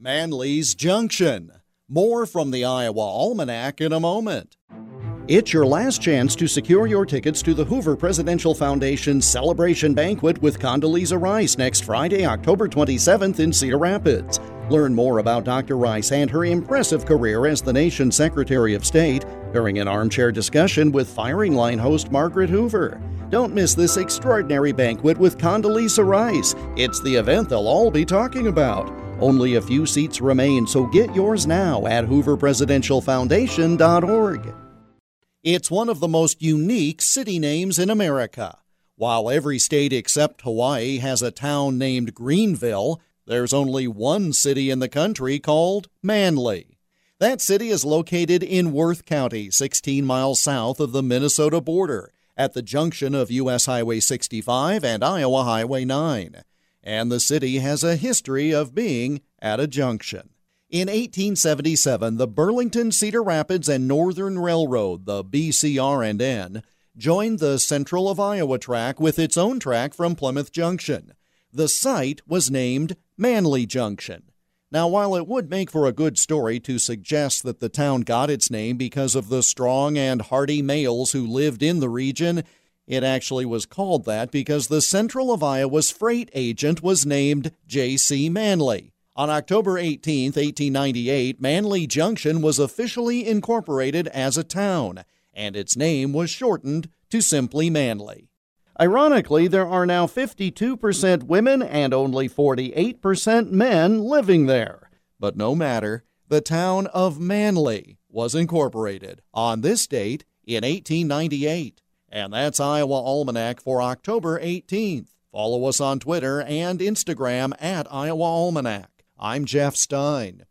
Manly's Junction. More from the Iowa Almanac in a moment. It's your last chance to secure your tickets to the Hoover Presidential Foundation Celebration Banquet with Condoleezza Rice next Friday, October 27th in Cedar Rapids. Learn more about Dr. Rice and her impressive career as the nation's Secretary of State during an armchair discussion with Firing Line host Margaret Hoover. Don't miss this extraordinary banquet with Condoleezza Rice. It's the event they'll all be talking about. Only a few seats remain, so get yours now at hooverpresidentialfoundation.org. It's one of the most unique city names in America. While every state except Hawaii has a town named Greenville, there's only one city in the country called Manly. That city is located in Worth County, 16 miles south of the Minnesota border, at the junction of U.S. Highway 65 and Iowa Highway 9 and the city has a history of being at a junction. In 1877, the Burlington, Cedar Rapids and Northern Railroad, the BCR&N, joined the Central of Iowa track with its own track from Plymouth Junction. The site was named Manly Junction. Now, while it would make for a good story to suggest that the town got its name because of the strong and hardy males who lived in the region, it actually was called that because the Central of Iowa's freight agent was named J.C. Manley. On October 18, 1898, Manly Junction was officially incorporated as a town, and its name was shortened to simply Manly. Ironically, there are now 52% women and only 48% men living there. But no matter, the town of Manly was incorporated on this date in 1898. And that's Iowa Almanac for October 18th. Follow us on Twitter and Instagram at Iowa Almanac. I'm Jeff Stein.